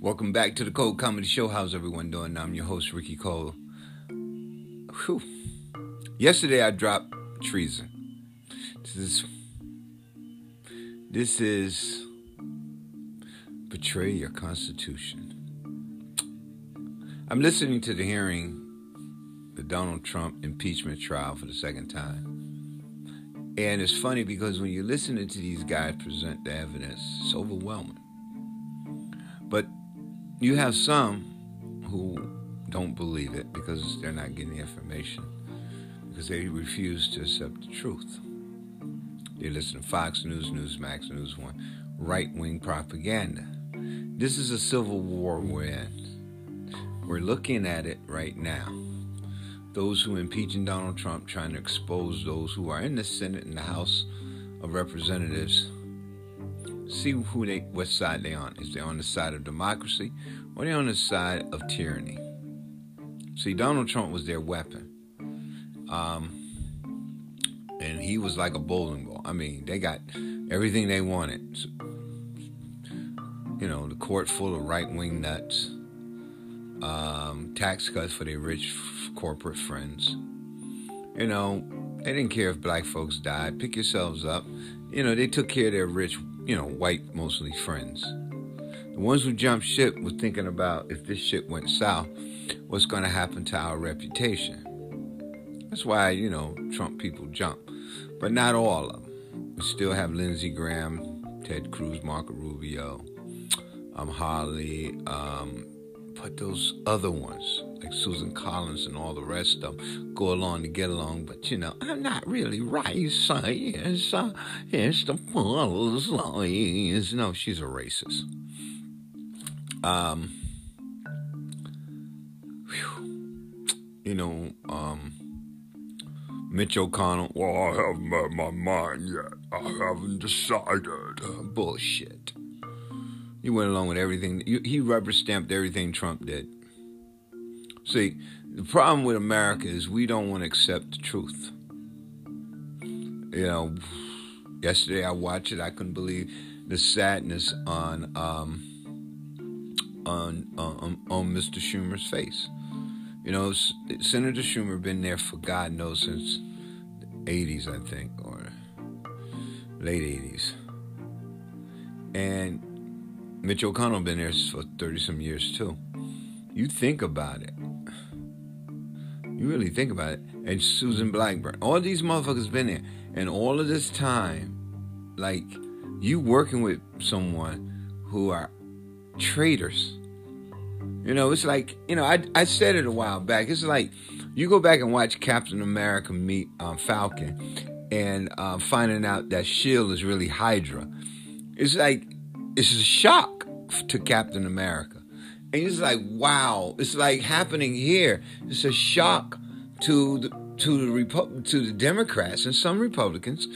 Welcome back to the Cold Comedy Show. How's everyone doing? I'm your host, Ricky Cole. Whew. Yesterday I dropped treason. This is this is betray your constitution. I'm listening to the hearing, the Donald Trump impeachment trial for the second time. And it's funny because when you're listening to these guys present the evidence, it's overwhelming. But you have some who don't believe it because they're not getting the information, because they refuse to accept the truth. They listen to Fox News, Newsmax, News One, right wing propaganda. This is a civil war we're in. We're looking at it right now. Those who impeaching Donald Trump trying to expose those who are in the Senate and the House of Representatives see who they what side they on. Is they on the side of democracy or they on the side of tyranny? See, Donald Trump was their weapon. Um, and he was like a bowling ball. I mean, they got everything they wanted. So, You know, the court full of right wing nuts, um, tax cuts for their rich corporate friends. You know, they didn't care if black folks died. Pick yourselves up. You know, they took care of their rich you know, white mostly friends. The ones who jumped ship were thinking about if this shit went south, what's going to happen to our reputation. That's why, you know, Trump people jump. But not all of them. We still have Lindsey Graham, Ted Cruz, Marco Rubio, um, Hawley, um, but those other ones, like Susan Collins and all the rest of them, go along to get along. But you know, I'm not really racist. Yes, uh, it's the false lies. No, she's a racist. Um, whew. you know, um, Mitch McConnell. Well, I haven't made my mind yet. I haven't decided. Bullshit. He went along with everything. He rubber stamped everything Trump did. See, the problem with America is we don't want to accept the truth. You know, yesterday I watched it. I couldn't believe the sadness on um, on on, on Mr. Schumer's face. You know, Senator Schumer been there for God knows since the 80s, I think, or late 80s. And Mitch McConnell been there for 30 some years too. You think about it. You really think about it. And Susan Blackburn. All these motherfuckers been there. And all of this time, like, you working with someone who are traitors. You know, it's like, you know, I, I said it a while back. It's like you go back and watch Captain America meet um, Falcon and uh, finding out that S.H.I.E.L.D. is really Hydra. It's like it's a shock to Captain America. And it's like, wow, it's like happening here. It's a shock to the to the Repu- to the Democrats and some Republicans.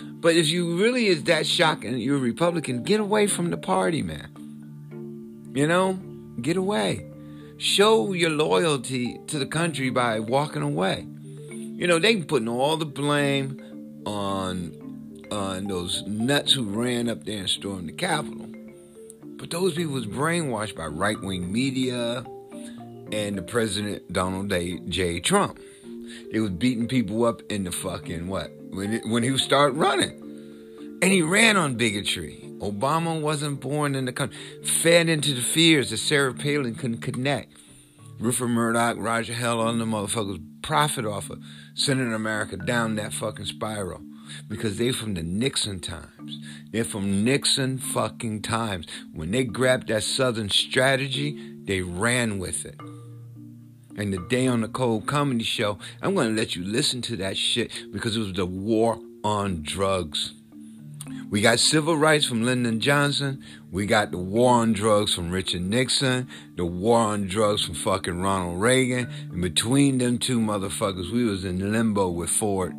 But if you really is that shocking, you're a Republican, get away from the party, man. You know, get away. Show your loyalty to the country by walking away. You know, they putting all the blame on on those nuts who ran up there and stormed the Capitol. But those people was brainwashed by right wing media and the president Donald J. Trump. They was beating people up in the fucking what when it, when he started running, and he ran on bigotry. Obama wasn't born in the country, fed into the fears that Sarah Palin couldn't connect. Rupert Murdoch, Roger Hell, all the motherfuckers profit off of sending America down that fucking spiral because they from the Nixon times. They're from Nixon fucking times. When they grabbed that Southern strategy, they ran with it. And the day on the Cold Comedy Show, I'm going to let you listen to that shit because it was the war on drugs. We got civil rights from Lyndon Johnson. We got the war on drugs from Richard Nixon. The war on drugs from fucking Ronald Reagan. And between them two motherfuckers, we was in limbo with Ford.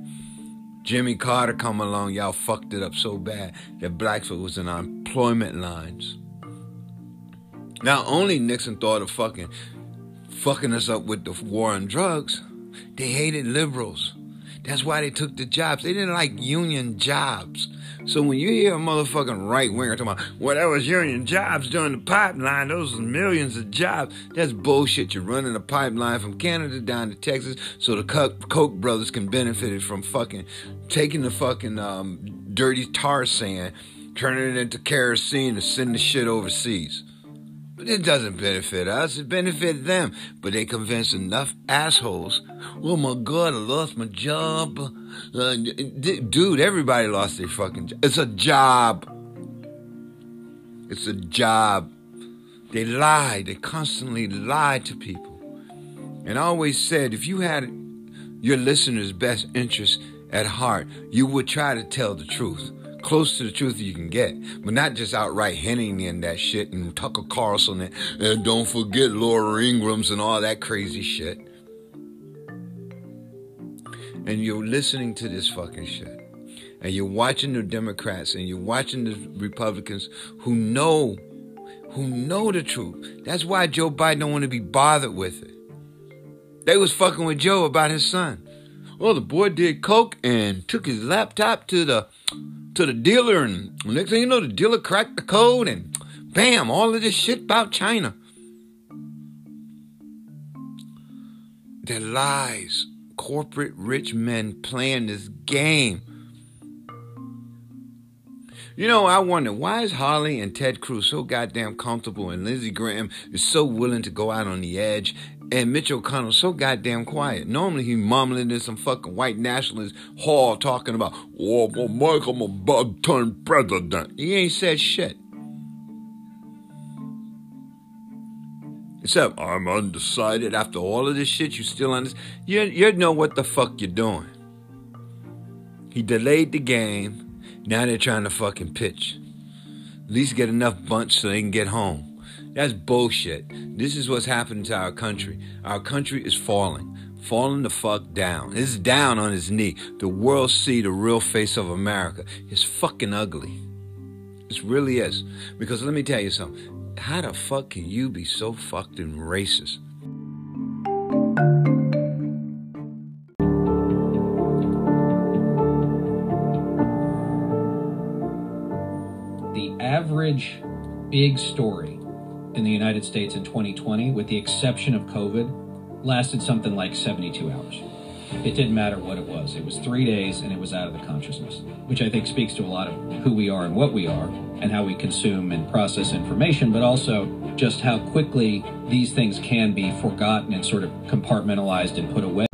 Jimmy Carter come along, y'all fucked it up so bad that blacks was in unemployment lines. Not only Nixon thought of fucking fucking us up with the war on drugs, they hated liberals. That's why they took the jobs. They didn't like union jobs. So when you hear a motherfucking right winger talking about, well, that was union jobs during the pipeline, those was millions of jobs, that's bullshit. You're running a pipeline from Canada down to Texas so the Koch brothers can benefit from fucking taking the fucking um, dirty tar sand, turning it into kerosene, and sending the shit overseas. But it doesn't benefit us, it benefits them. But they convince enough assholes, oh my God, I lost my job. Uh, dude, everybody lost their fucking job. It's a job. It's a job. They lie. They constantly lie to people. And I always said, if you had your listener's best interest at heart, you would try to tell the truth close to the truth you can get, but not just outright hinting in that shit and Tucker Carlson and, and don't forget Laura Ingrams and all that crazy shit. And you're listening to this fucking shit. And you're watching the Democrats and you're watching the Republicans who know, who know the truth. That's why Joe Biden don't want to be bothered with it. They was fucking with Joe about his son. Well, the boy did coke and took his laptop to the to the dealer, and next thing you know, the dealer cracked the code, and bam, all of this shit about China. They're lies. Corporate rich men playing this game. You know, I wonder why is Hawley and Ted Cruz so goddamn comfortable and Lindsey Graham is so willing to go out on the edge and Mitch McConnell so goddamn quiet. Normally he mumbling in some fucking white nationalist hall talking about, oh, well, Mike, I'm about to turn president. He ain't said shit. Except I'm undecided. After all of this shit, you still understand. You, you know what the fuck you're doing. He delayed the game. Now they're trying to fucking pitch. At least get enough bunch so they can get home. That's bullshit. This is what's happening to our country. Our country is falling. Falling the fuck down. It's down on his knee. The world see the real face of America. It's fucking ugly. It really is. Because let me tell you something. How the fuck can you be so fucking racist? The average big story in the United States in 2020, with the exception of COVID, lasted something like 72 hours. It didn't matter what it was. It was three days and it was out of the consciousness, which I think speaks to a lot of who we are and what we are and how we consume and process information, but also just how quickly these things can be forgotten and sort of compartmentalized and put away.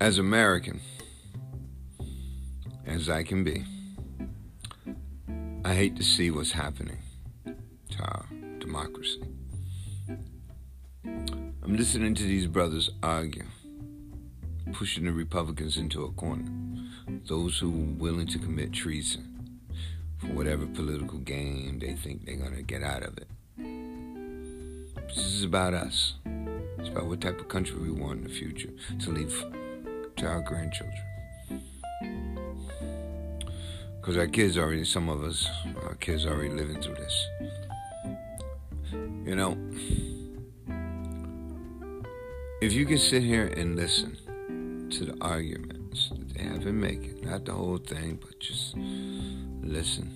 As American, as I can be. I hate to see what's happening to our democracy. I'm listening to these brothers argue, pushing the Republicans into a corner. Those who are willing to commit treason for whatever political game they think they're going to get out of it. This is about us. It's about what type of country we want in the future to leave to our grandchildren. Because our kids already, some of us, our kids are already living through this. You know, if you can sit here and listen to the arguments that they have been making, not the whole thing, but just listen.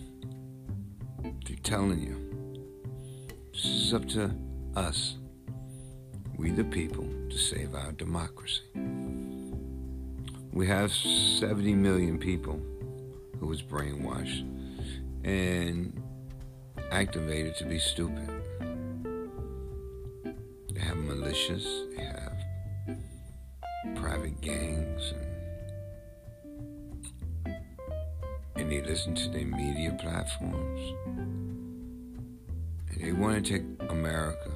They're telling you. This is up to us, we the people, to save our democracy. We have 70 million people who was brainwashed and activated to be stupid. They have militias, they have private gangs, and, and they listen to their media platforms. And they want to take America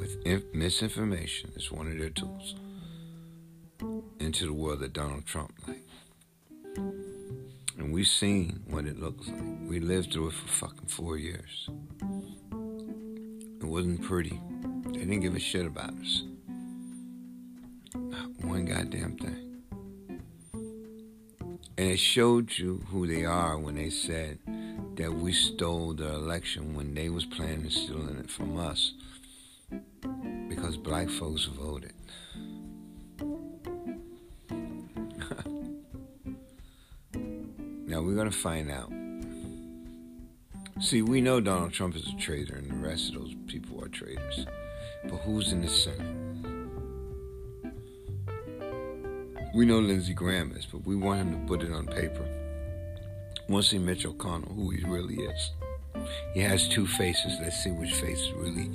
with misinformation as one of their tools into the world that Donald Trump likes. We've seen what it looks like. We lived through it for fucking four years. It wasn't pretty. They didn't give a shit about us. Not one goddamn thing. And it showed you who they are when they said that we stole the election when they was planning stealing it from us. because black folks voted. Going to find out. See, we know Donald Trump is a traitor and the rest of those people are traitors. But who's in the Senate? We know Lindsey Graham is, but we want him to put it on paper. We want to see Mitch McConnell, who he really is. He has two faces. Let's see which face is really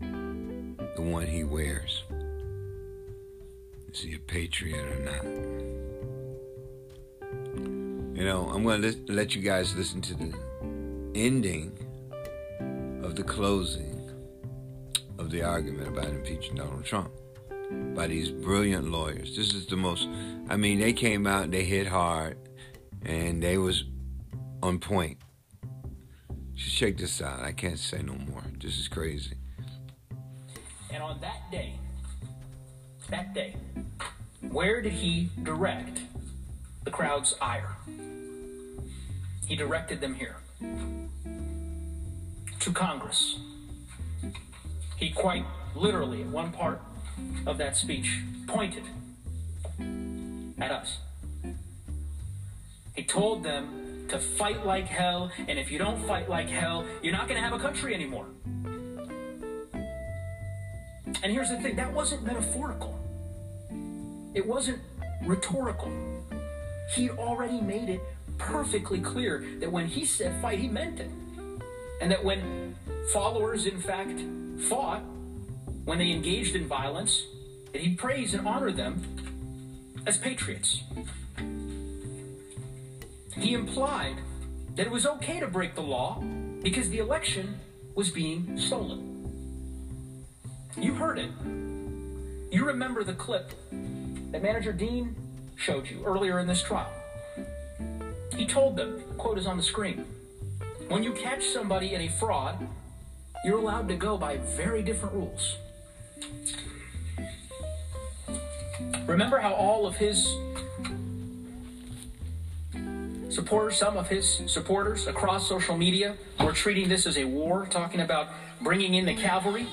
the one he wears. Is he a patriot or not? Know, I'm going to let you guys listen to the ending of the closing of the argument about impeaching Donald Trump by these brilliant lawyers. This is the most, I mean, they came out they hit hard and they was on point. Just check this out. I can't say no more. This is crazy. And on that day, that day, where did he direct the crowd's ire? He directed them here to Congress. He quite literally, in one part of that speech, pointed at us. He told them to fight like hell, and if you don't fight like hell, you're not going to have a country anymore. And here's the thing that wasn't metaphorical, it wasn't rhetorical. He already made it perfectly clear that when he said fight, he meant it. And that when followers, in fact, fought, when they engaged in violence, that he praised and honored them as patriots. He implied that it was okay to break the law because the election was being stolen. You heard it. You remember the clip that Manager Dean showed you earlier in this trial. He told them, quote is on the screen, when you catch somebody in a fraud, you're allowed to go by very different rules. Remember how all of his supporters, some of his supporters across social media were treating this as a war, talking about bringing in the cavalry?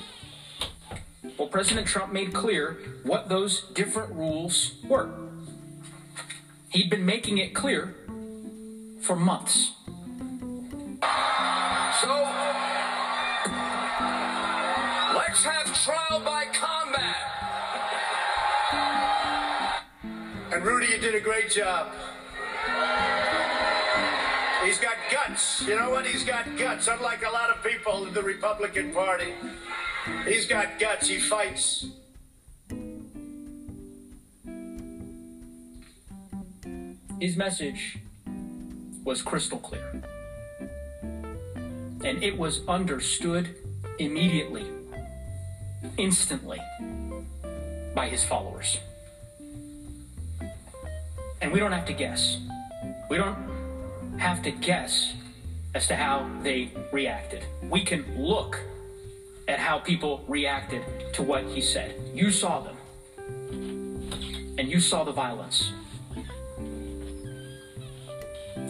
Well, President Trump made clear what those different rules were. He'd been making it clear for months. So, let's have trial by combat. And Rudy, you did a great job. He's got guts. You know what? He's got guts. Unlike a lot of people in the Republican Party, he's got guts. He fights. His message was crystal clear. And it was understood immediately, instantly, by his followers. And we don't have to guess. We don't have to guess as to how they reacted. We can look at how people reacted to what he said. You saw them, and you saw the violence.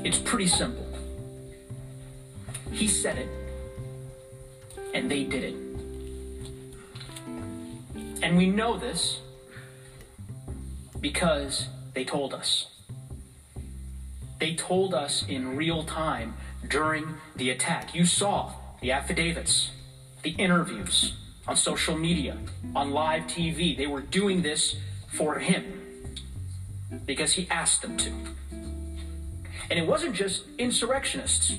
It's pretty simple. He said it, and they did it. And we know this because they told us. They told us in real time during the attack. You saw the affidavits, the interviews on social media, on live TV. They were doing this for him because he asked them to. And it wasn't just insurrectionists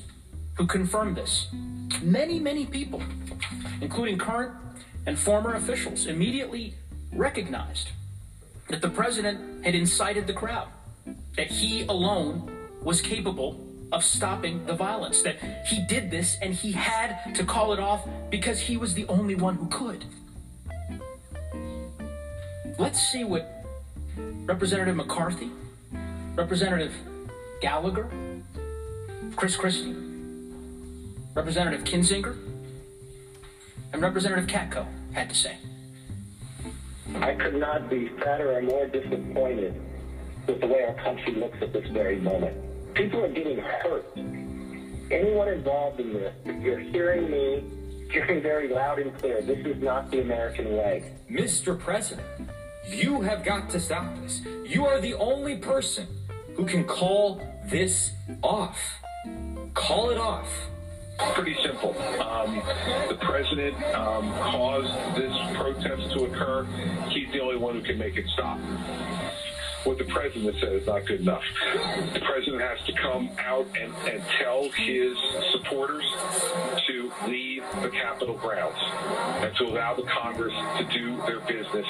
who confirmed this. Many, many people, including current and former officials, immediately recognized that the president had incited the crowd, that he alone was capable of stopping the violence, that he did this and he had to call it off because he was the only one who could. Let's see what Representative McCarthy, Representative Gallagher, Chris Christie, Representative Kinzinger, and Representative Katko had to say. I could not be sadder or more disappointed with the way our country looks at this very moment. People are getting hurt. Anyone involved in this, if you're hearing me, hearing very loud and clear, this is not the American way. Mr. President, you have got to stop this. You are the only person who can call this off. Call it off. Pretty simple. Um, the president um, caused this protest to occur. He's the only one who can make it stop. What the president said is not good enough. The president has to come out and, and tell his supporters to leave the Capitol grounds and to allow the Congress to do their business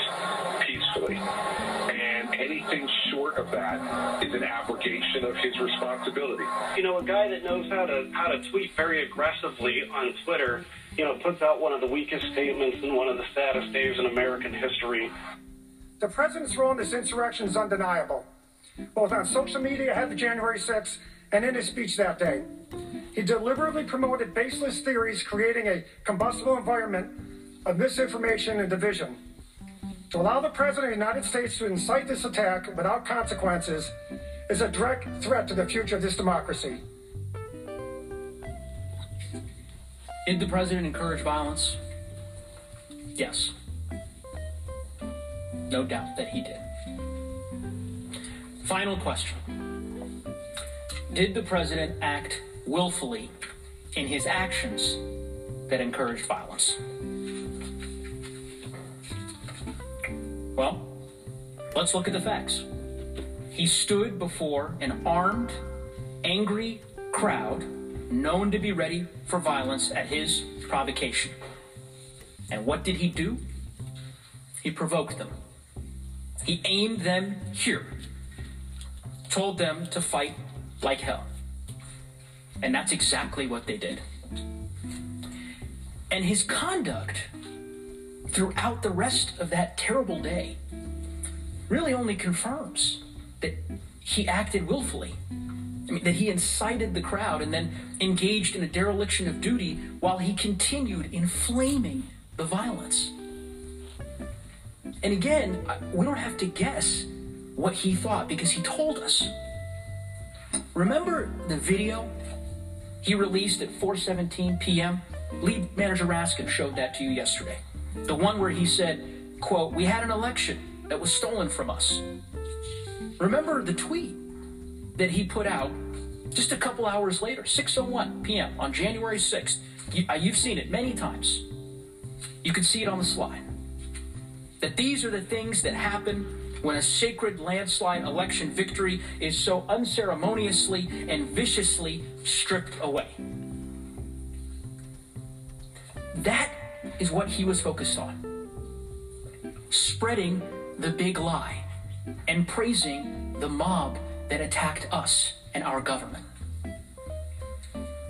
peacefully. And anything short of that is an abrogation of his responsibility. You know, a guy that knows how to how to tweet very aggressively on Twitter, you know, puts out one of the weakest statements and one of the saddest days in American history. The president's role in this insurrection is undeniable, both on social media ahead of January 6th and in his speech that day. He deliberately promoted baseless theories, creating a combustible environment of misinformation and division. To allow the President of the United States to incite this attack without consequences is a direct threat to the future of this democracy. Did the president encourage violence? Yes. No doubt that he did. Final question Did the president act willfully in his actions that encouraged violence? Well, let's look at the facts. He stood before an armed, angry crowd known to be ready for violence at his provocation. And what did he do? He provoked them. He aimed them here, told them to fight like hell. And that's exactly what they did. And his conduct throughout the rest of that terrible day really only confirms that he acted willfully. I mean, that he incited the crowd and then engaged in a dereliction of duty while he continued inflaming the violence. And again, we don't have to guess what he thought because he told us. Remember the video he released at 4:17 p.m. Lead manager Raskin showed that to you yesterday. The one where he said, "quote We had an election that was stolen from us." Remember the tweet that he put out just a couple hours later, 6:01 p.m. on January 6th. You, uh, you've seen it many times. You can see it on the slide. That these are the things that happen when a sacred landslide election victory is so unceremoniously and viciously stripped away. That is what he was focused on. Spreading the big lie and praising the mob that attacked us and our government.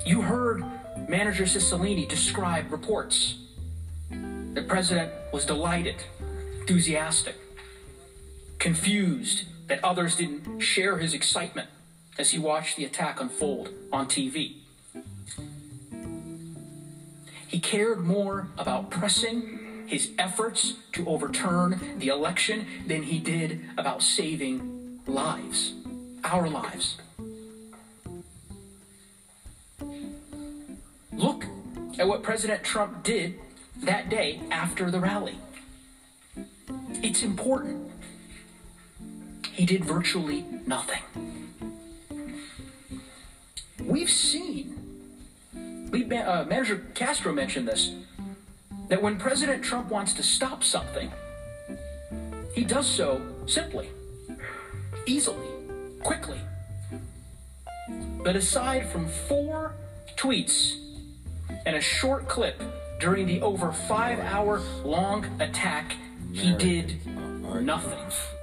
You heard Manager Cicilline describe reports. The president was delighted, enthusiastic, confused that others didn't share his excitement as he watched the attack unfold on TV. He cared more about pressing his efforts to overturn the election than he did about saving lives, our lives. Look at what President Trump did that day after the rally. It's important. He did virtually nothing. We've seen, Lead uh, Manager Castro mentioned this, that when President Trump wants to stop something, he does so simply, easily, quickly. But aside from four tweets and a short clip during the over five hour long attack, he did nothing.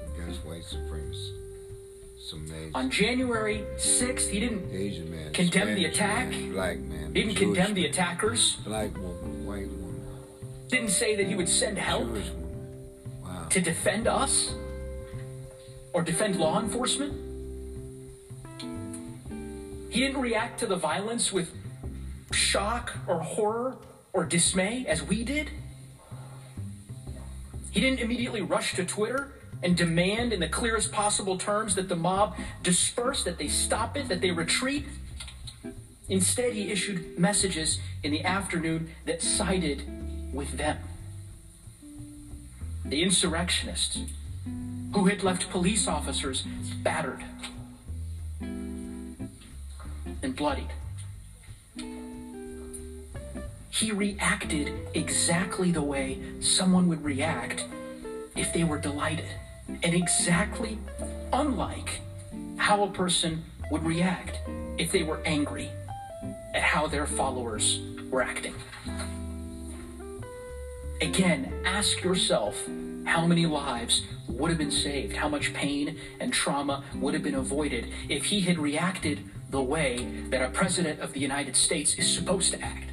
On January 6th, he didn't Asian man, condemn the attack, man, black man, didn't Jewish condemn the attackers, black woman, white woman, didn't say that he would send help Wow. to defend us or defend law enforcement. He didn't react to the violence with shock or horror or dismay as we did. He didn't immediately rush to Twitter and demand in the clearest possible terms that the mob disperse, that they stop it, that they retreat. Instead, he issued messages in the afternoon that sided with them. The insurrectionists who had left police officers battered and bloodied. He reacted exactly the way someone would react if they were delighted, and exactly unlike how a person would react if they were angry at how their followers were acting. Again, ask yourself how many lives would have been saved, how much pain and trauma would have been avoided if he had reacted the way that a president of the United States is supposed to act.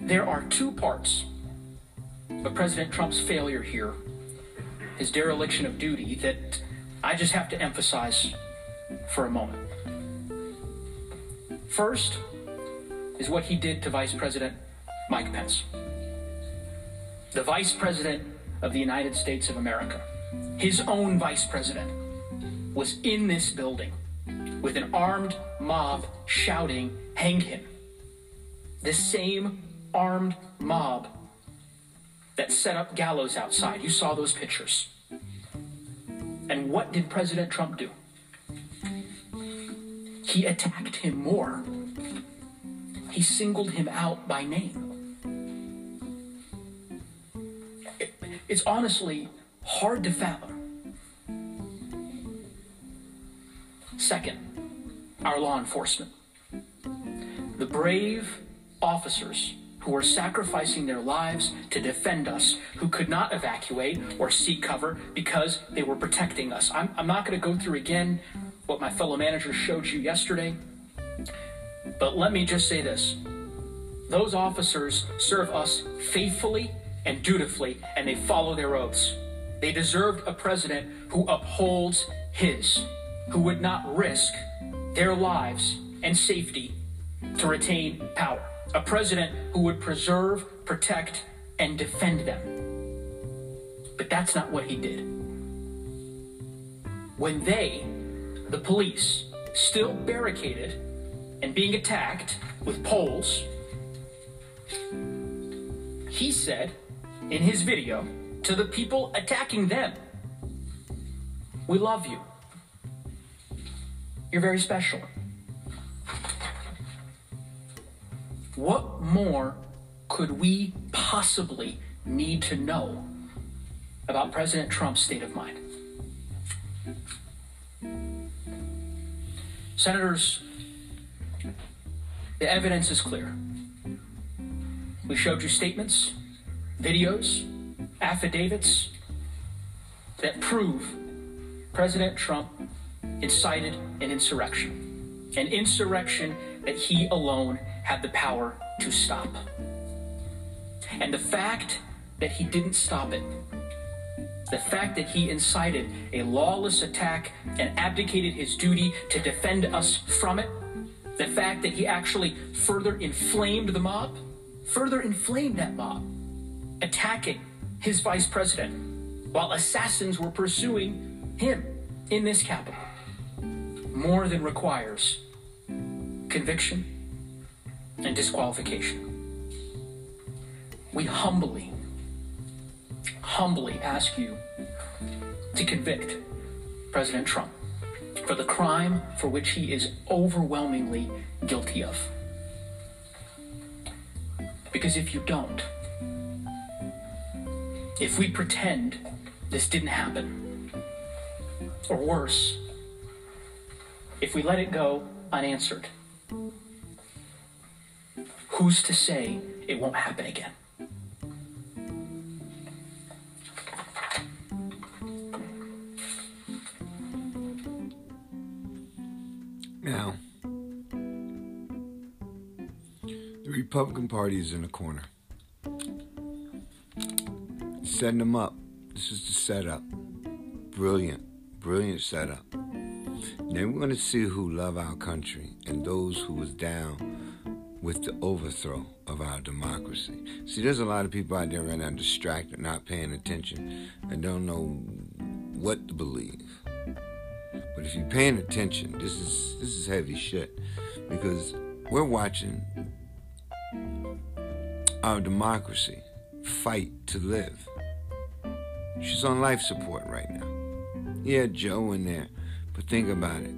There are two parts of President Trump's failure here, his dereliction of duty, that I just have to emphasize for a moment. First is what he did to Vice President Mike Pence, the Vice President of the United States of America. His own Vice President was in this building with an armed mob shouting, Hang him. The same armed mob that set up gallows outside. You saw those pictures. And what did President Trump do? He attacked him more. He singled him out by name. It- it's honestly hard to fathom. Second, our law enforcement. The brave officers who are sacrificing their lives to defend us, who could not evacuate or seek cover because they were protecting us. I'm, I'm not going to go through again what my fellow managers showed you yesterday, but let me just say this. Those officers serve us faithfully and dutifully, and they follow their oaths. They deserved a president who upholds his, who would not risk their lives and safety to retain power. A president who would preserve, protect, and defend them. But that's not what he did. When they, the police, still barricaded and being attacked with poles, he said in his video to the people attacking them, We love you. You're very special. What more could we possibly need to know about President Trump's state of mind? Senators, the evidence is clear. We showed you statements, videos, affidavits that prove President Trump incited an insurrection, an insurrection that he alone had the power to stop. And the fact that he didn't stop it, the fact that he incited a lawless attack and abdicated his duty to defend us from it, the fact that he actually further inflamed the mob, further inflamed that mob, attacking his vice president while assassins were pursuing him in this capital, more than requires conviction and disqualification. We humbly, humbly ask you to convict President Trump for the crime for which he is overwhelmingly guilty of. Because if you don't, if we pretend this didn't happen, or worse, if we let it go unanswered, who's to say it won't happen again? Now, the Republican Party is in a corner. Setting them up. This is the setup. Brilliant, brilliant setup. Then we're going to see who love our country and those who was down with the overthrow of our democracy. See, there's a lot of people out there right now distracted, not paying attention, and don't know what to believe. But if you're paying attention, this is this is heavy shit because we're watching our democracy fight to live. She's on life support right now. Yeah, Joe in there, but think about it.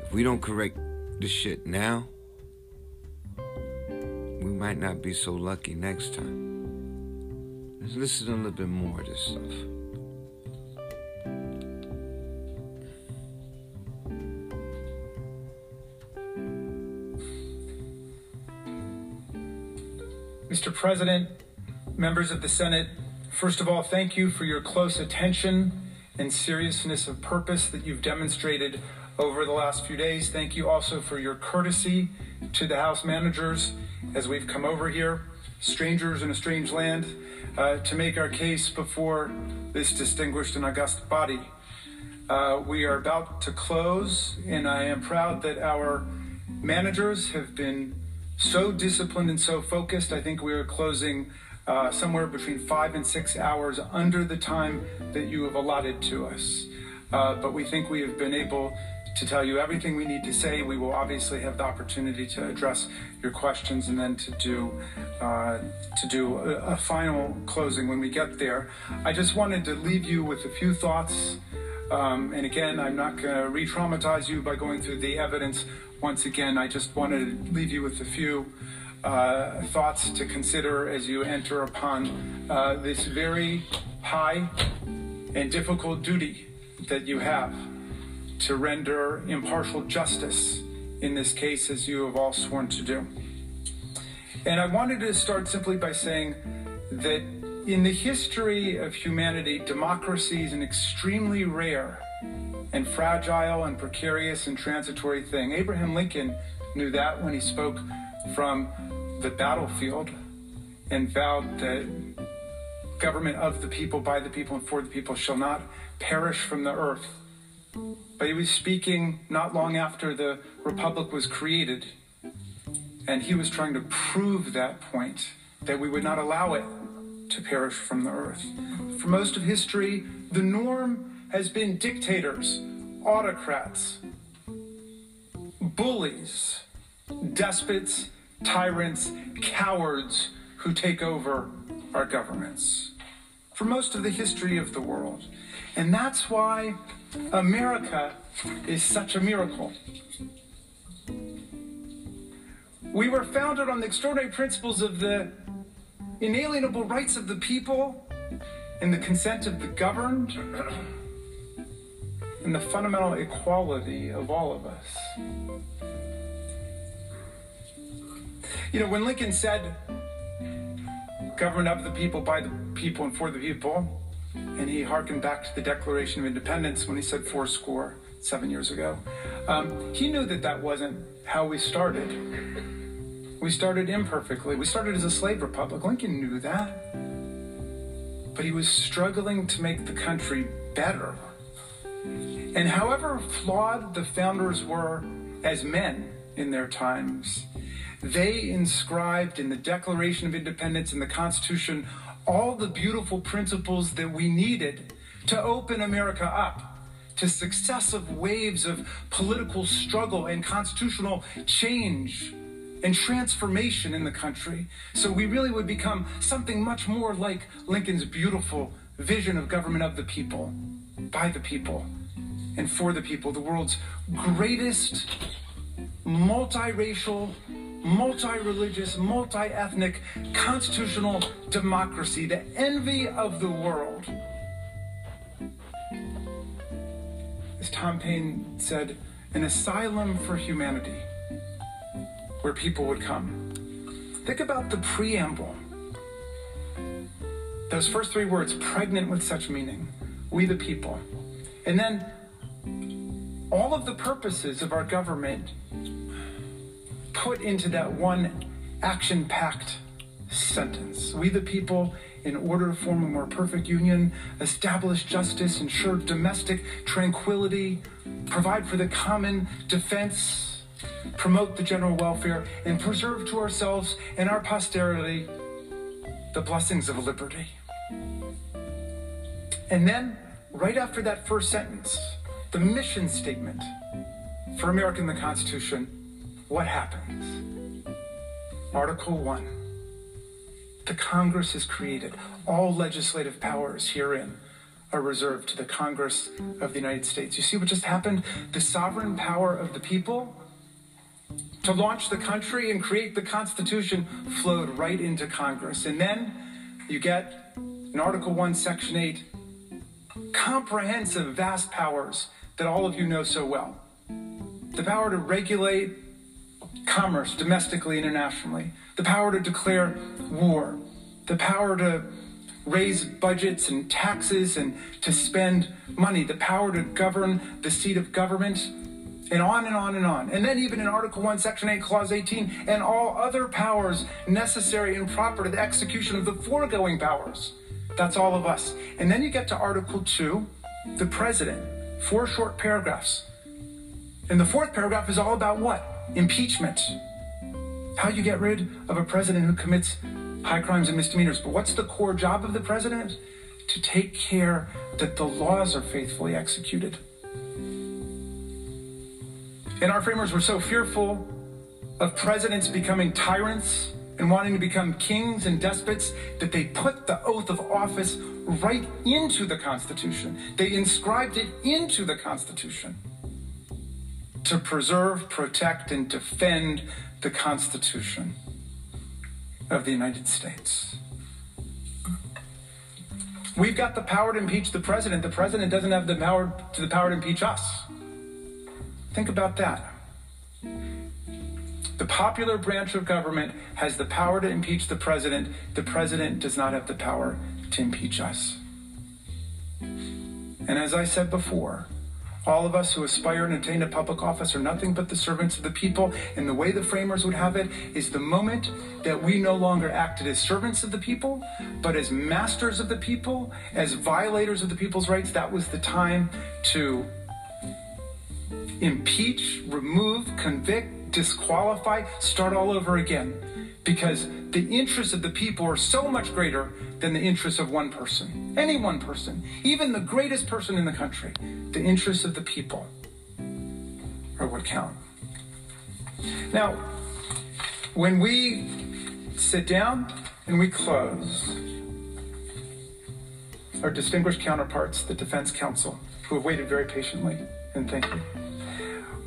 If we don't correct the shit now, we might not be so lucky next time. Let's listen a little bit more of this stuff. Mr. President, members of the Senate, first of all, thank you for your close attention and seriousness of purpose that you've demonstrated over the last few days. Thank you also for your courtesy to the House managers as we've come over here, strangers in a strange land, uh, to make our case before this distinguished and august body. Uh, we are about to close, and I am proud that our managers have been so disciplined and so focused. I think we are closing uh, somewhere between five and six hours under the time that you have allotted to us. Uh, but we think we have been able to tell you everything we need to say. We will obviously have the opportunity to address your questions and then to do uh, to do a, a final closing when we get there. I just wanted to leave you with a few thoughts. Um, and again, I'm not going to re traumatize you by going through the evidence once again. I just wanted to leave you with a few uh, thoughts to consider as you enter upon uh, this very high and difficult duty that you have to render impartial justice in this case, as you have all sworn to do. And I wanted to start simply by saying that in the history of humanity, democracy is an extremely rare and fragile and precarious and transitory thing. Abraham Lincoln knew that when he spoke from the battlefield and vowed that government of the people, by the people, and for the people shall not perish from the earth. But he was speaking not long after the republic was created, and he was trying to prove that point that we would not allow it to perish from the earth. For most of history, the norm has been dictators, autocrats, bullies, despots, tyrants, cowards who take over our governments. For most of the history of the world. And that's why America is such a miracle. We were founded on the extraordinary principles of the inalienable rights of the people and the consent of the governed and the fundamental equality of all of us. You know, when Lincoln said, government of the people, by the people, and for the people, and he harkened back to the Declaration of Independence when he said four score seven years ago, um, he knew that that wasn't how we started. We started imperfectly. We started as a slave republic. Lincoln knew that. But he was struggling to make the country better. And however flawed the founders were as men in their times, they inscribed in the Declaration of Independence and the Constitution all the beautiful principles that we needed to open America up to successive waves of political struggle and constitutional change and transformation in the country. So we really would become something much more like Lincoln's beautiful vision of government of the people, by the people, and for the people, the world's greatest multiracial, multi-religious, multi-ethnic constitutional democracy, the envy of the world. As Tom Paine said, an asylum for humanity where people would come. Think about the preamble. Those first three words, pregnant with such meaning. We the people. And then all of the purposes of our government put into that one action packed sentence. We the people, in order to form a more perfect union, establish justice, ensure domestic tranquility, provide for the common defense, promote the general welfare, and preserve to ourselves and our posterity the blessings of liberty. And then, right after that first sentence, the mission statement for America in the Constitution, what happens? Article 1. The Congress is created. All legislative powers herein are reserved to the Congress of the United States. You see what just happened? The sovereign power of the people to launch the country and create the Constitution flowed right into Congress. And then you get in Article 1, Section 8, comprehensive, vast powers that all of you know so well. The power to regulate commerce domestically, internationally, the power to declare war, the power to raise budgets and taxes and to spend money, the power to govern the seat of government, and on and on and on. And then, even in Article 1, Section 8, Clause 18, and all other powers necessary and proper to the execution of the foregoing powers. That's all of us. And then you get to Article 2, the President, four short paragraphs. And the fourth paragraph is all about what? Impeachment. How you get rid of a president who commits high crimes and misdemeanors. But what's the core job of the president? To take care that the laws are faithfully executed. And our framers were so fearful of presidents becoming tyrants and wanting to become kings and despots that they put the oath of office right into the Constitution. They inscribed it into the Constitution to preserve, protect, and defend the Constitution of the United States. We've got the power to impeach the president. The president doesn't have the power to the power to impeach us. Think about that. The popular branch of government has the power to impeach the president. The president does not have the power to impeach us. And as I said before, all of us who aspire and attain a public office are nothing but the servants of the people. And the way the framers would have it is the moment that we no longer acted as servants of the people, but as masters of the people, as violators of the people's rights, that was the time to impeach, remove, convict, disqualify, start all over again. Because the interests of the people are so much greater than the interests of one person. Any one person, even the greatest person in the country. The interests of the people are what count. Now, when we sit down and we close, our distinguished counterparts, the defense counsel, who have waited very patiently, and thank you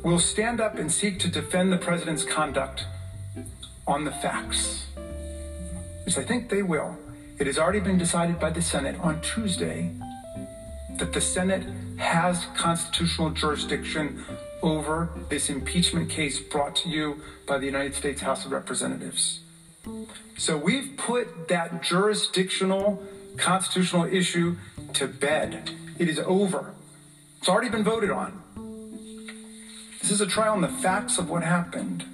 will stand up and seek to defend the president's conduct on the facts, which I think they will. It has already been decided by the Senate on Tuesday that the Senate has constitutional jurisdiction over this impeachment case brought to you by the United States House of Representatives. So we've put that jurisdictional constitutional issue to bed. It is over. It's already been voted on. This is a trial on the facts of what happened.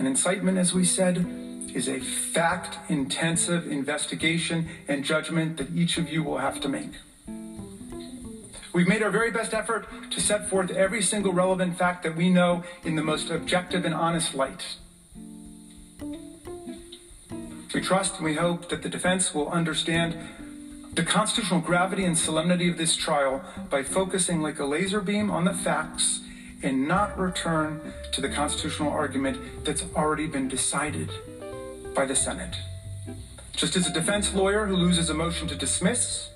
An incitement, as we said, is a fact intensive investigation and judgment that each of you will have to make. We've made our very best effort to set forth every single relevant fact that we know in the most objective and honest light. We trust and we hope that the defense will understand the constitutional gravity and solemnity of this trial by focusing like a laser beam on the facts and not return to the constitutional argument that's already been decided by the Senate. Just as a defense lawyer who loses a motion to dismiss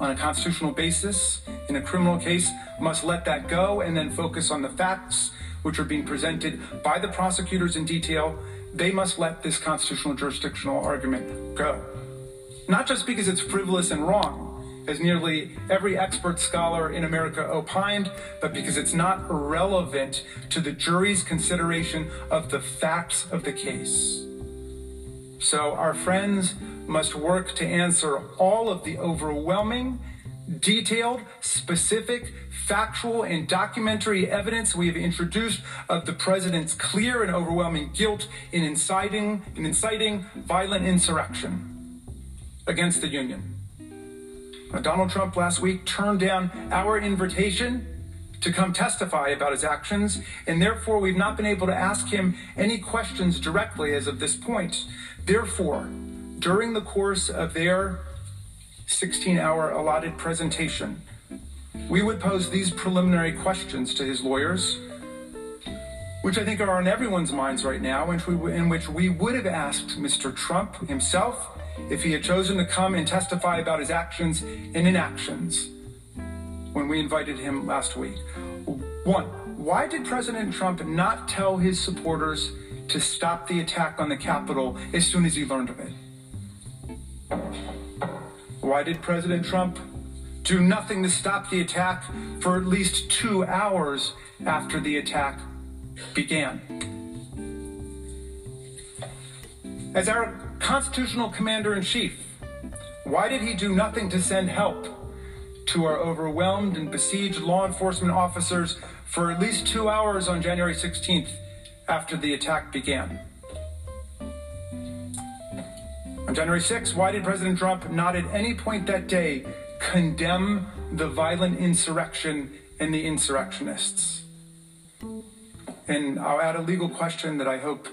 on a constitutional basis in a criminal case must let that go and then focus on the facts which are being presented by the prosecutors in detail, they must let this constitutional jurisdictional argument go. Not just because it's frivolous and wrong, as nearly every expert scholar in America opined, but because it's not relevant to the jury's consideration of the facts of the case. So our friends must work to answer all of the overwhelming, detailed, specific, factual, and documentary evidence we have introduced of the president's clear and overwhelming guilt in inciting, in inciting violent insurrection against the Union. Uh, Donald Trump last week turned down our invitation to come testify about his actions, and therefore we've not been able to ask him any questions directly as of this point. Therefore, during the course of their 16 hour allotted presentation, we would pose these preliminary questions to his lawyers, which I think are on everyone's minds right now, we, in which we would have asked Mr. Trump himself if he had chosen to come and testify about his actions and inactions when we invited him last week. One, why did President Trump not tell his supporters to stop the attack on the Capitol as soon as he learned of it? Why did President Trump do nothing to stop the attack for at least two hours after the attack began? As our constitutional commander in chief, why did he do nothing to send help to our overwhelmed and besieged law enforcement officers for at least two hours on January 16th after the attack began? On January 6th, why did President Trump not at any point that day condemn the violent insurrection and the insurrectionists? And I'll add a legal question that I hope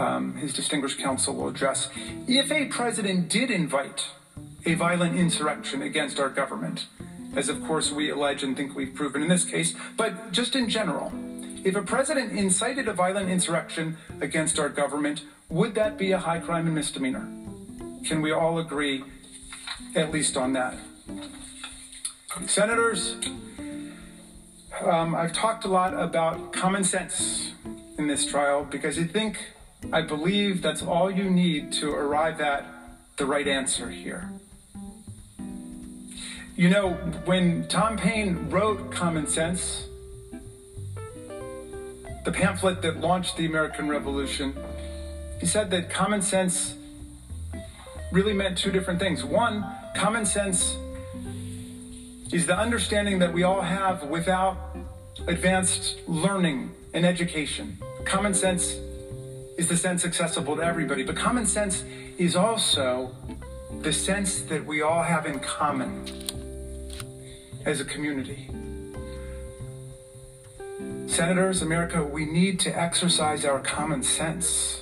um, his distinguished counsel will address. If a president did invite a violent insurrection against our government, as of course we allege and think we've proven in this case, but just in general, if a president incited a violent insurrection against our government, would that be a high crime and misdemeanor? Can we all agree at least on that? Senators, um, I've talked a lot about common sense in this trial because I think, I believe that's all you need to arrive at the right answer here. You know, when Tom Paine wrote Common Sense, the pamphlet that launched the American Revolution, he said that common sense really meant two different things. One, common sense is the understanding that we all have without advanced learning and education. Common sense is the sense accessible to everybody, but common sense is also the sense that we all have in common as a community. Senators, America, we need to exercise our common sense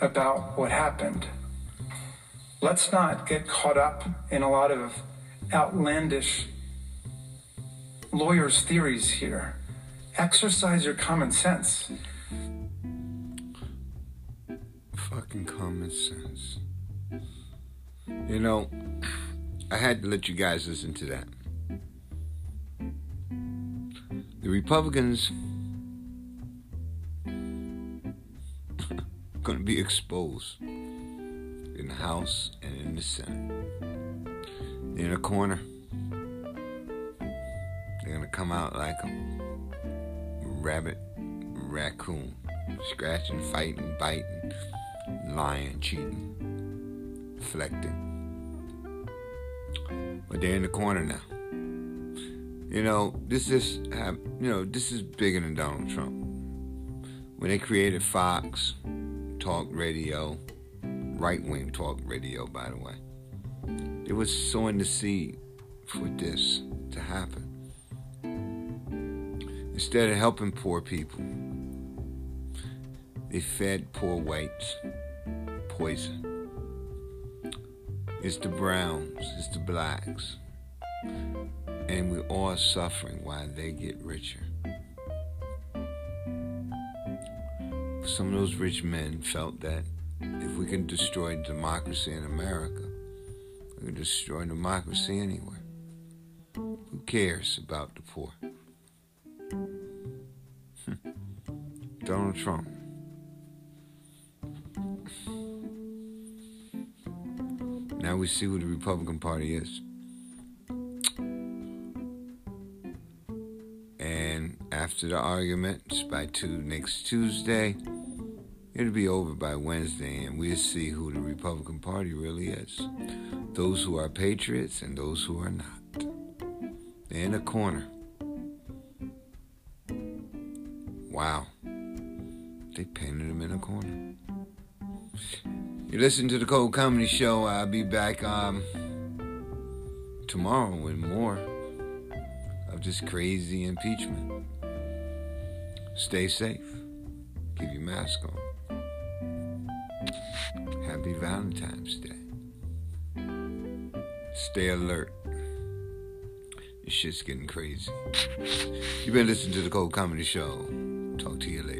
about what happened. Let's not get caught up in a lot of outlandish lawyers' theories here. Exercise your common sense. Fucking common sense. You know, I had to let you guys listen to that. The Republicans going to be exposed in the House and in the Senate. In a corner, they're going to come out like a rabbit, raccoon, scratching, fighting, biting, lying, cheating, deflecting. But they're in the corner now. You know, this is you know, this is bigger than Donald Trump. When they created Fox Talk Radio, right wing talk radio, by the way, it was sowing the seed for this to happen. Instead of helping poor people, they fed poor whites poison. It's the browns, it's the blacks. And we're all suffering while they get richer. Some of those rich men felt that if we can destroy democracy in America, we can destroy democracy anywhere. Who cares about the poor? Donald Trump. We see who the Republican Party is. And after the arguments by two next Tuesday, it'll be over by Wednesday, and we'll see who the Republican Party really is. Those who are patriots and those who are not. They're in a corner. Wow. They painted them in a corner. You listen to the Cold Comedy Show. I'll be back um, tomorrow with more of this crazy impeachment. Stay safe. Keep your mask on. Happy Valentine's Day. Stay alert. This shit's getting crazy. You've been listening to the Cold Comedy Show. Talk to you later.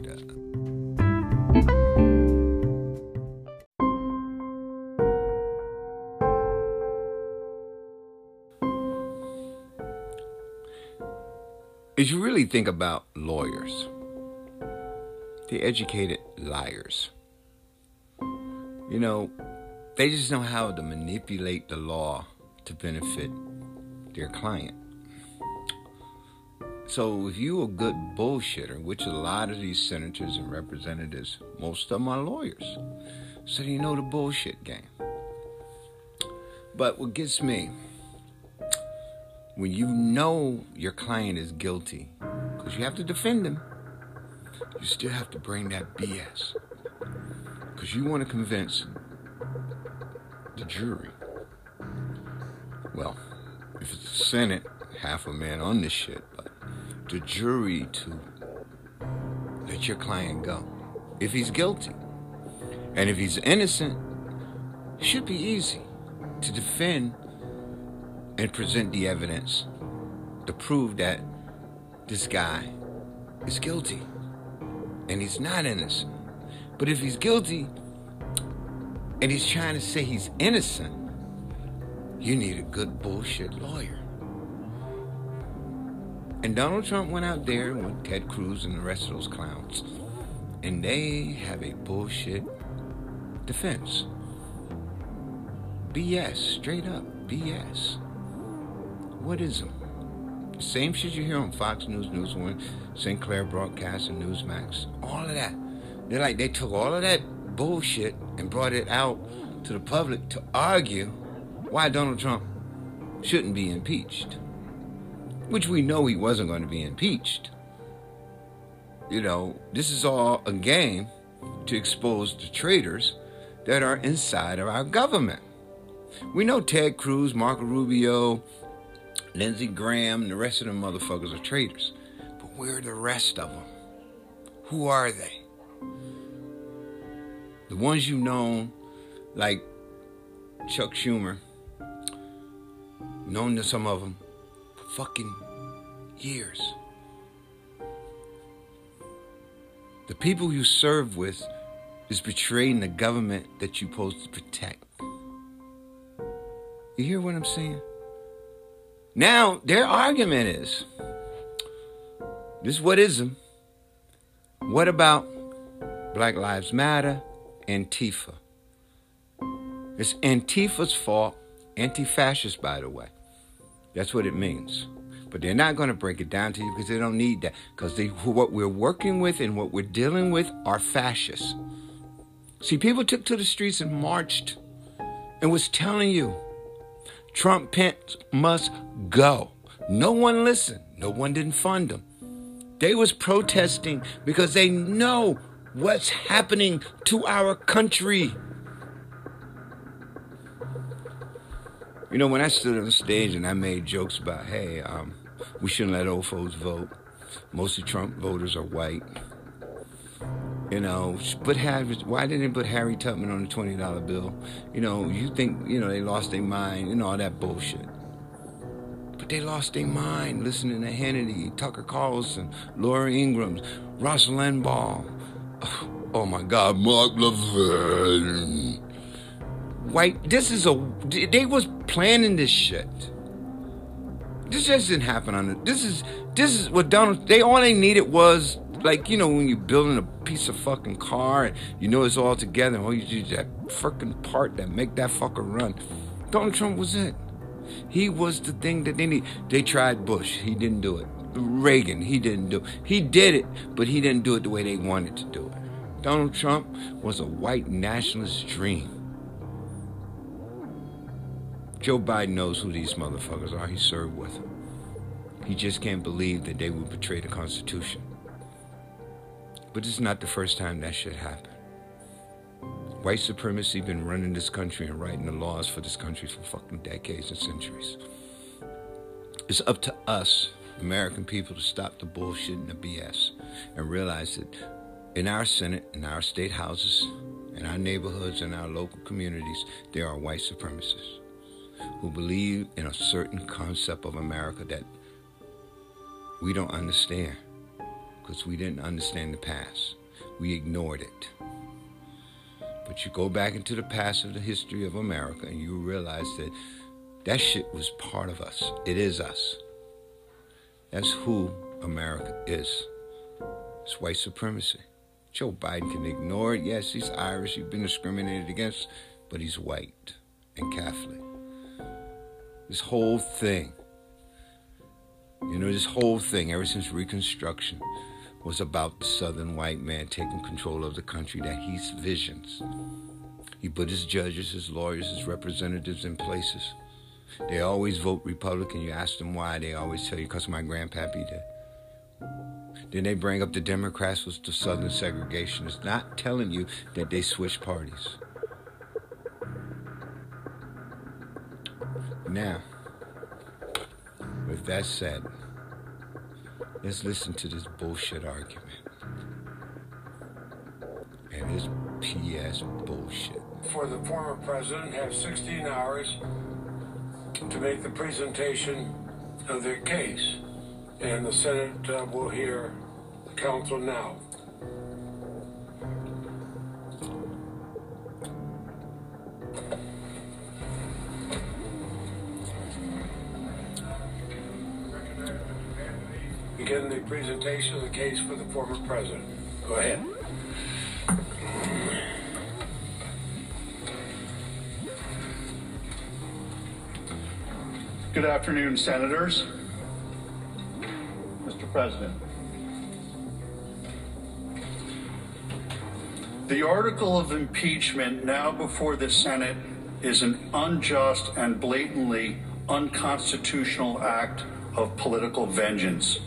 Really think about lawyers, they're educated liars. You know, they just know how to manipulate the law to benefit their client. So if you a good bullshitter, which a lot of these senators and representatives, most of them are lawyers, so you know the bullshit game. But what gets me, when you know your client is guilty, because you have to defend him, you still have to bring that BS. Because you want to convince the jury. Well, if it's the Senate, half a man on this shit, but the jury to let your client go. If he's guilty. And if he's innocent, it should be easy to defend and present the evidence to prove that this guy is guilty and he's not innocent. But if he's guilty and he's trying to say he's innocent, you need a good bullshit lawyer. And Donald Trump went out there with Ted Cruz and the rest of those clowns, and they have a bullshit defense. BS, straight up BS. What is them? Same shit you hear on Fox News, News One, Sinclair Broadcast, and Newsmax. All of that. They're like, they took all of that bullshit and brought it out to the public to argue why Donald Trump shouldn't be impeached. Which we know he wasn't going to be impeached. You know, this is all a game to expose the traitors that are inside of our government. We know Ted Cruz, Marco Rubio, Lindsey Graham, and the rest of them motherfuckers are traitors. But where are the rest of them? Who are they? The ones you've known, like Chuck Schumer, known to some of them for fucking years. The people you serve with is betraying the government that you're supposed to protect. You hear what I'm saying? Now, their argument is this is what ism? What about Black Lives Matter, Antifa? It's Antifa's fault, anti fascist, by the way. That's what it means. But they're not going to break it down to you because they don't need that. Because what we're working with and what we're dealing with are fascists. See, people took to the streets and marched and was telling you Trump Pence must go. No one listened. No one didn't fund them. They was protesting because they know what's happening to our country. You know, when I stood on stage and I made jokes about, hey, um, we shouldn't let old folks vote. Most of Trump voters are white. You know, put Harry, why didn't they put Harry Tubman on the twenty dollar bill? You know, you think you know they lost their mind and all that bullshit. But they lost their mind listening to Hannity, Tucker Carlson, Laura Ingrams, Rush Limbaugh. Oh my God, Mark Levin. White. This is a. They was planning this shit. This just didn't happen on it. This is this is what Donald. They all they needed was like you know when you're building a piece of fucking car and you know it's all together. All you do that freaking part that make that fucker run. Donald Trump was it. He was the thing that they need. They tried Bush. He didn't do it. Reagan. He didn't do. It. He did it, but he didn't do it the way they wanted to do it. Donald Trump was a white nationalist dream. Joe Biden knows who these motherfuckers are. He served with them. He just can't believe that they would betray the Constitution. But it's not the first time that shit happened. White supremacy been running this country and writing the laws for this country for fucking decades and centuries. It's up to us, American people, to stop the bullshit and the BS and realize that in our Senate, in our state houses, in our neighborhoods, in our local communities, there are white supremacists who believe in a certain concept of America that We don't understand because we didn't understand the past. We ignored it. But you go back into the past of the history of America and you realize that that shit was part of us. It is us. That's who America is. It's white supremacy. Joe Biden can ignore it. Yes, he's Irish. He's been discriminated against, but he's white and Catholic. This whole thing, you know, this whole thing, ever since Reconstruction, was about the Southern white man taking control of the country that he visions. He put his judges, his lawyers, his representatives in places. They always vote Republican. You ask them why, they always tell you, because my grandpappy did. Then they bring up the Democrats was the Southern segregationists, not telling you that they switched parties. Now, with that said, let's listen to this bullshit argument. And this PS bullshit. For the former president have 16 hours to make the presentation of their case. And the Senate uh, will hear the counsel now. Begin the presentation of the case for the former president. Go ahead. Good afternoon, Senators. Mr. President. The article of impeachment now before the Senate is an unjust and blatantly unconstitutional act of political vengeance.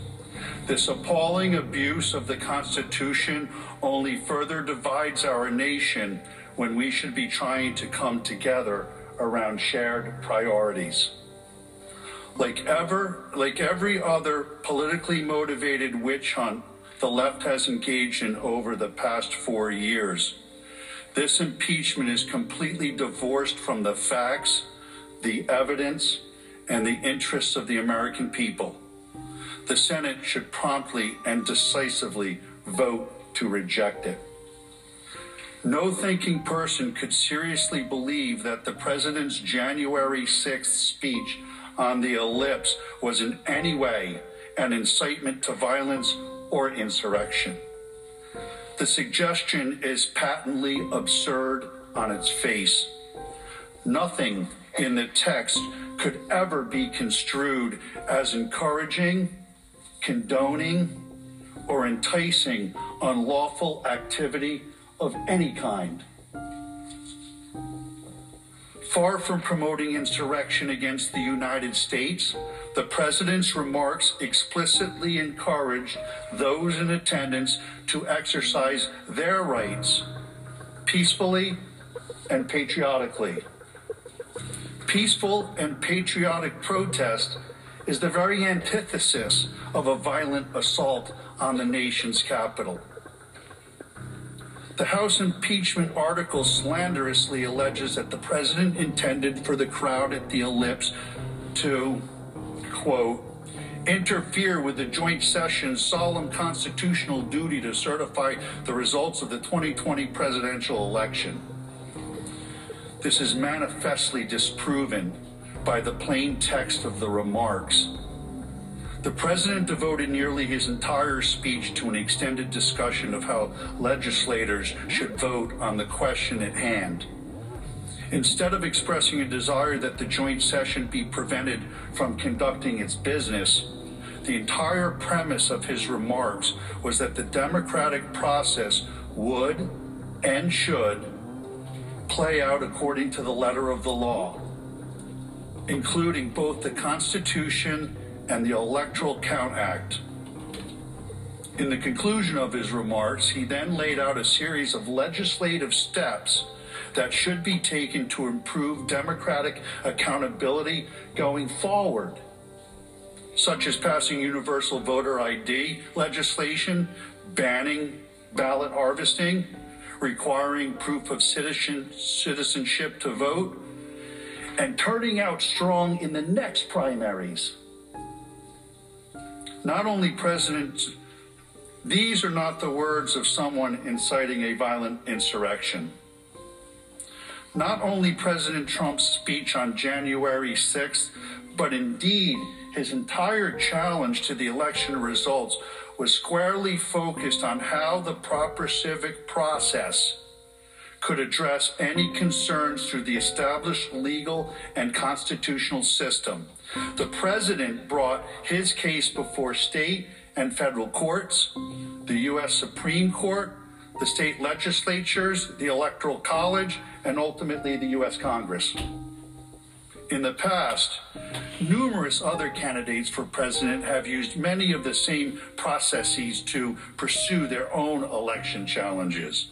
This appalling abuse of the Constitution only further divides our nation when we should be trying to come together around shared priorities. Like ever, like every other politically motivated witch hunt the left has engaged in over the past four years, this impeachment is completely divorced from the facts, the evidence, and the interests of the American people. The Senate should promptly and decisively vote to reject it. No thinking person could seriously believe that the president's January 6th speech on the ellipse was in any way an incitement to violence or insurrection. The suggestion is patently absurd on its face. Nothing in the text could ever be construed as encouraging, condoning, or enticing unlawful activity of any kind. Far from promoting insurrection against the United States, the president's remarks explicitly encouraged those in attendance to exercise their rights peacefully and patriotically. Peaceful and patriotic protest is the very antithesis of a violent assault on the nation's capital. The House impeachment article slanderously alleges that the president intended for the crowd at the ellipse to, quote, interfere with the joint session's solemn constitutional duty to certify the results of the 2020 presidential election. This is manifestly disproven by the plain text of the remarks. The president devoted nearly his entire speech to an extended discussion of how legislators should vote on the question at hand. Instead of expressing a desire that the joint session be prevented from conducting its business, the entire premise of his remarks was that the democratic process would and should play out according to the letter of the law, including both the Constitution and the Electoral Count Act. In the conclusion of his remarks, he then laid out a series of legislative steps that should be taken to improve democratic accountability going forward, such as passing universal voter ID legislation, banning ballot harvesting, requiring proof of citizen, citizenship to vote, and turning out strong in the next primaries. not only President, these are not the words of someone inciting a violent insurrection. Not only President Trump's speech on January 6th, but indeed his entire challenge to the election results was squarely focused on how the proper civic process could address any concerns through the established legal and constitutional system. The president brought his case before state and federal courts, the U.S. Supreme Court, the state legislatures, the Electoral College, and ultimately the U.S. Congress. In the past, numerous other candidates for president have used many of the same processes to pursue their own election challenges.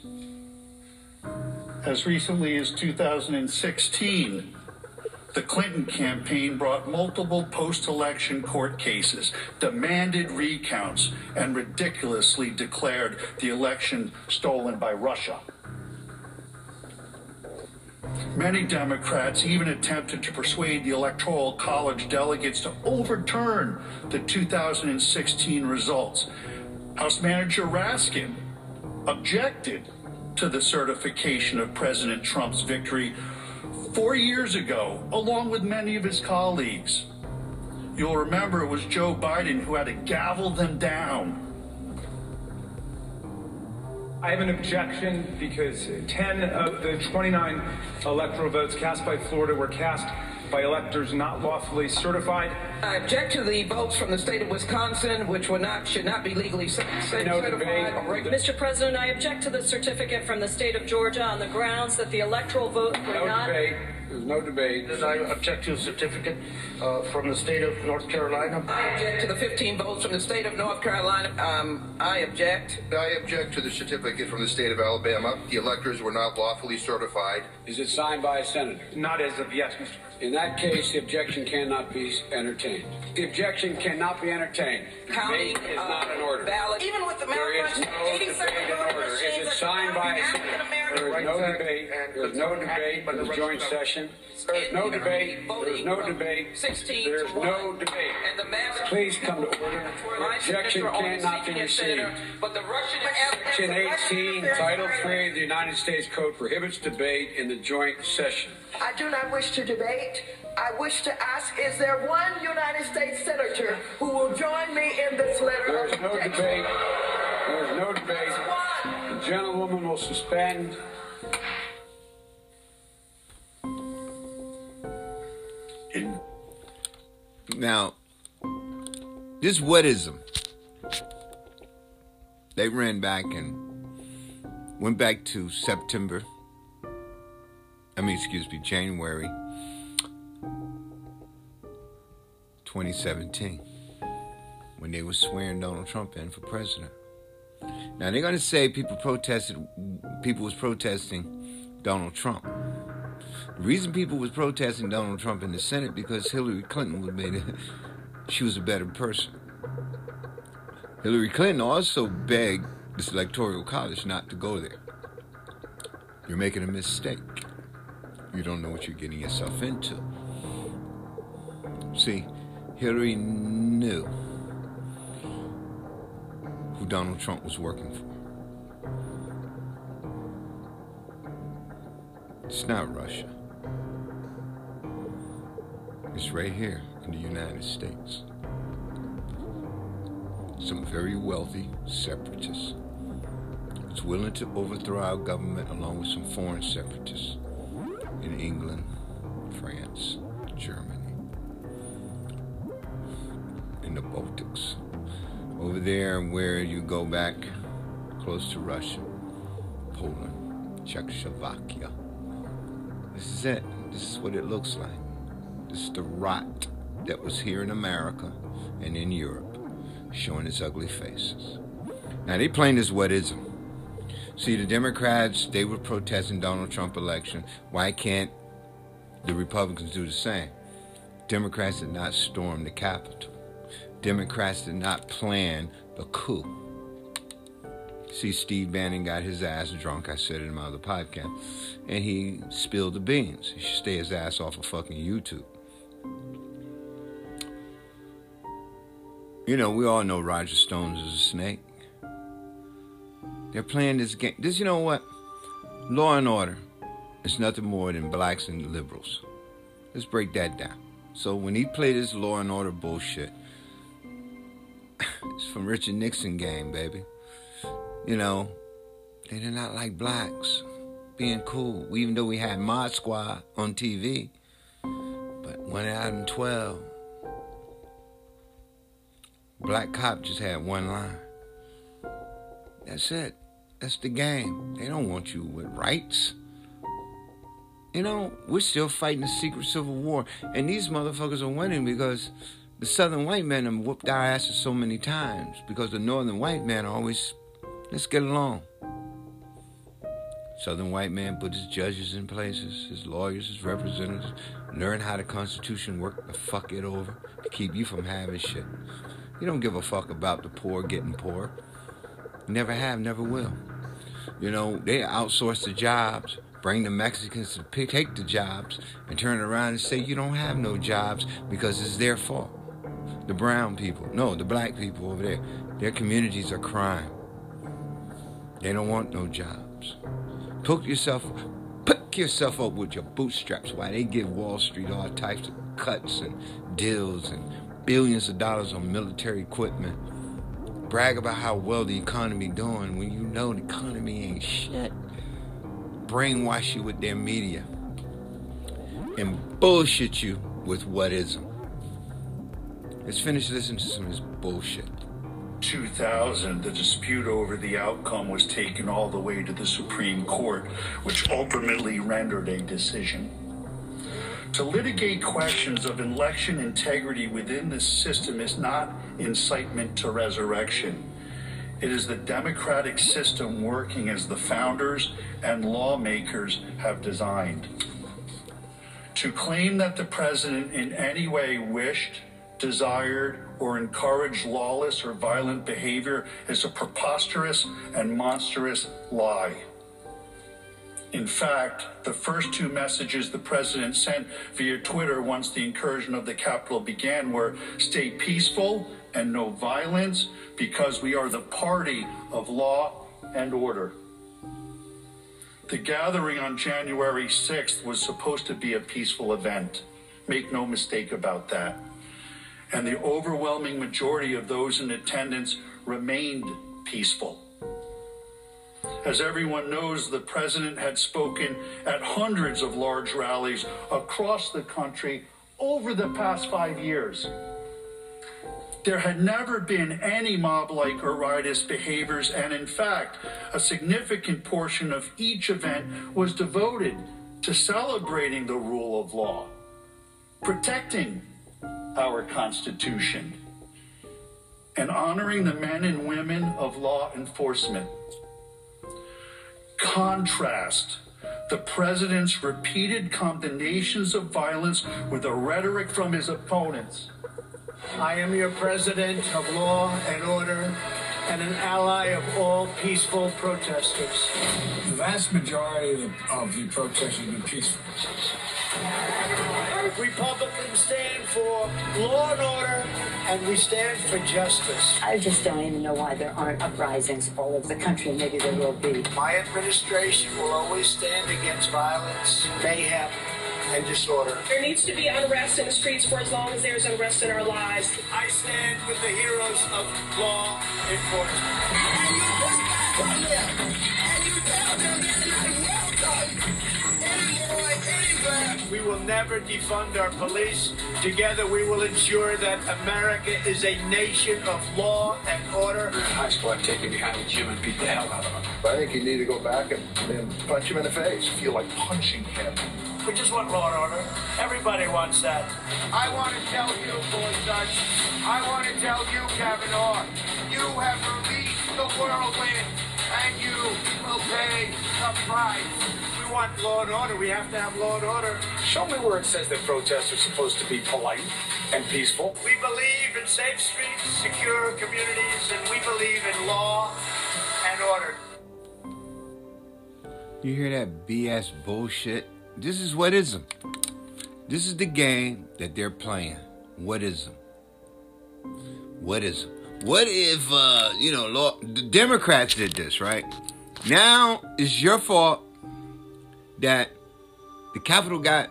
As recently as 2016, the Clinton campaign brought multiple post election court cases, demanded recounts, and ridiculously declared the election stolen by Russia. Many Democrats even attempted to persuade the Electoral College delegates to overturn the 2016 results. House Manager Raskin objected to the certification of President Trump's victory four years ago, along with many of his colleagues. You'll remember it was Joe Biden who had to gavel them down. I have an objection because 10 of the 29 electoral votes cast by Florida were cast by electors not lawfully certified. I object to the votes from the state of Wisconsin, which were not should not be legally cer- certified. Mr. President, I object to the certificate from the state of Georgia on the grounds that the electoral votes were No not. debate. There's no debate. I object to a certificate uh, from the state of North Carolina. I object to the 15 votes from the state of North Carolina. Um, I object. I object to the certificate from the state of Alabama. The electors were not lawfully certified. Is it signed by a senator? Not as of yet, Mr. President. In that case, the objection cannot be entertained. The objection cannot be entertained. Counting is uh, not in order. ballot, even with the There is malfunction, no 87 debate in order. Is it signed by a senator? There is no debate. There is no debate in the joint session. There is no debate. There is no debate. 16 There is to no debate. And the Please come to order. Objection cannot be received. But the Russian Section 18, Title 3 of the United States Code prohibits debate in the joint session. I do not wish to debate. I wish to ask, is there one United States Senator who will join me in this letter there is of is no debate. There is no debate. The gentlewoman will suspend. Now, this whatism, they ran back and went back to September. I mean, excuse me, January 2017, when they were swearing Donald Trump in for president. Now they're gonna say people protested, people was protesting Donald Trump. The reason people was protesting Donald Trump in the Senate because Hillary Clinton was made, she was a better person. Hillary Clinton also begged this electoral college not to go there. You're making a mistake. You don't know what you're getting yourself into. See, Hillary knew who Donald Trump was working for. It's not Russia. It's right here in the United States. Some very wealthy separatists. It's willing to overthrow our government along with some foreign separatists in England, France, Germany, in the Baltics. Over there where you go back close to Russia, Poland, Czechoslovakia. This is it. This is what it looks like. Is the rot that was here in America and in Europe, showing its ugly faces. Now they playing this whatism. See, the Democrats, they were protesting Donald Trump election. Why can't the Republicans do the same? Democrats did not storm the Capitol. Democrats did not plan the coup. See, Steve Bannon got his ass drunk. I said it in my other podcast. And he spilled the beans. He should stay his ass off of fucking YouTube. You know, we all know Roger Stones is a snake. They're playing this game. This, you know what? Law and order is nothing more than blacks and liberals. Let's break that down. So when he played this law and order bullshit, it's from Richard Nixon game, baby. You know, they did not like blacks being cool, even though we had Mod Squad on TV. One out of 12, black cop just had one line. That's it. That's the game. They don't want you with rights. You know, we're still fighting the secret civil war, and these motherfuckers are winning because the southern white men have whooped our asses so many times because the northern white men always, let's get along. Southern white man put his judges in places, his lawyers, his representatives, learn how the Constitution worked to fuck it over to keep you from having shit. You don't give a fuck about the poor getting poor. Never have, never will. You know, they outsource the jobs, bring the Mexicans to pick, take the jobs, and turn around and say you don't have no jobs because it's their fault. The brown people, no, the black people over there, their communities are crying. They don't want no jobs. Pick yourself, pick yourself up with your bootstraps while they give Wall Street all types of cuts and deals and billions of dollars on military equipment. Brag about how well the economy doing when you know the economy ain't shit. Brainwash you with their media and bullshit you with whatism. Let's finish listening to some of this bullshit. 2000, the dispute over the outcome was taken all the way to the Supreme Court, which ultimately rendered a decision. To litigate questions of election integrity within the system is not incitement to resurrection. It is the democratic system working as the founders and lawmakers have designed. To claim that the president in any way wished, desired, or encourage lawless or violent behavior is a preposterous and monstrous lie. In fact, the first two messages the president sent via Twitter once the incursion of the Capitol began were stay peaceful and no violence because we are the party of law and order. The gathering on January 6th was supposed to be a peaceful event. Make no mistake about that. And the overwhelming majority of those in attendance remained peaceful. As everyone knows, the president had spoken at hundreds of large rallies across the country over the past five years. There had never been any mob like or riotous behaviors, and in fact, a significant portion of each event was devoted to celebrating the rule of law, protecting our Constitution, and honoring the men and women of law enforcement. Contrast the president's repeated condemnations of violence with the rhetoric from his opponents. I am your president of law and order and an ally of all peaceful protesters. The vast majority of the, of the protests have been peaceful. Republicans stand for law and order, and we stand for justice. I just don't even know why there aren't uprisings all over the country. Maybe there will be. My administration will always stand against violence, mayhem, and disorder. There needs to be unrest in the streets for as long as there's unrest in our lives. I stand with the heroes of law enforcement. We will never defund our police. Together, we will ensure that America is a nation of law and order. High school, I'd take him behind the gym and beat the hell out of him. I think you need to go back and, and punch him in the face. Feel like punching him. We just want law and order. Everybody wants that. I want to tell you, Gorsuch, I want to tell you, Kavanaugh, you have released the whirlwind, and you will pay the price. We want law and order. We have to have law and order. Show me where it says that protests are supposed to be polite and peaceful. We believe in safe streets, secure communities, and we believe in law and order. You hear that BS bullshit? This is whatism. This is the game that they're playing. Whatism. What is what if uh, you know law, the Democrats did this, right? Now it's your fault that the Capitol got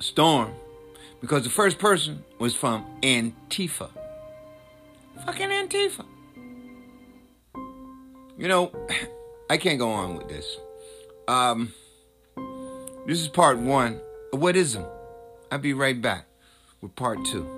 stormed because the first person was from Antifa. Fucking Antifa. You know, I can't go on with this. Um, this is part one of what ism. I'll be right back with part two.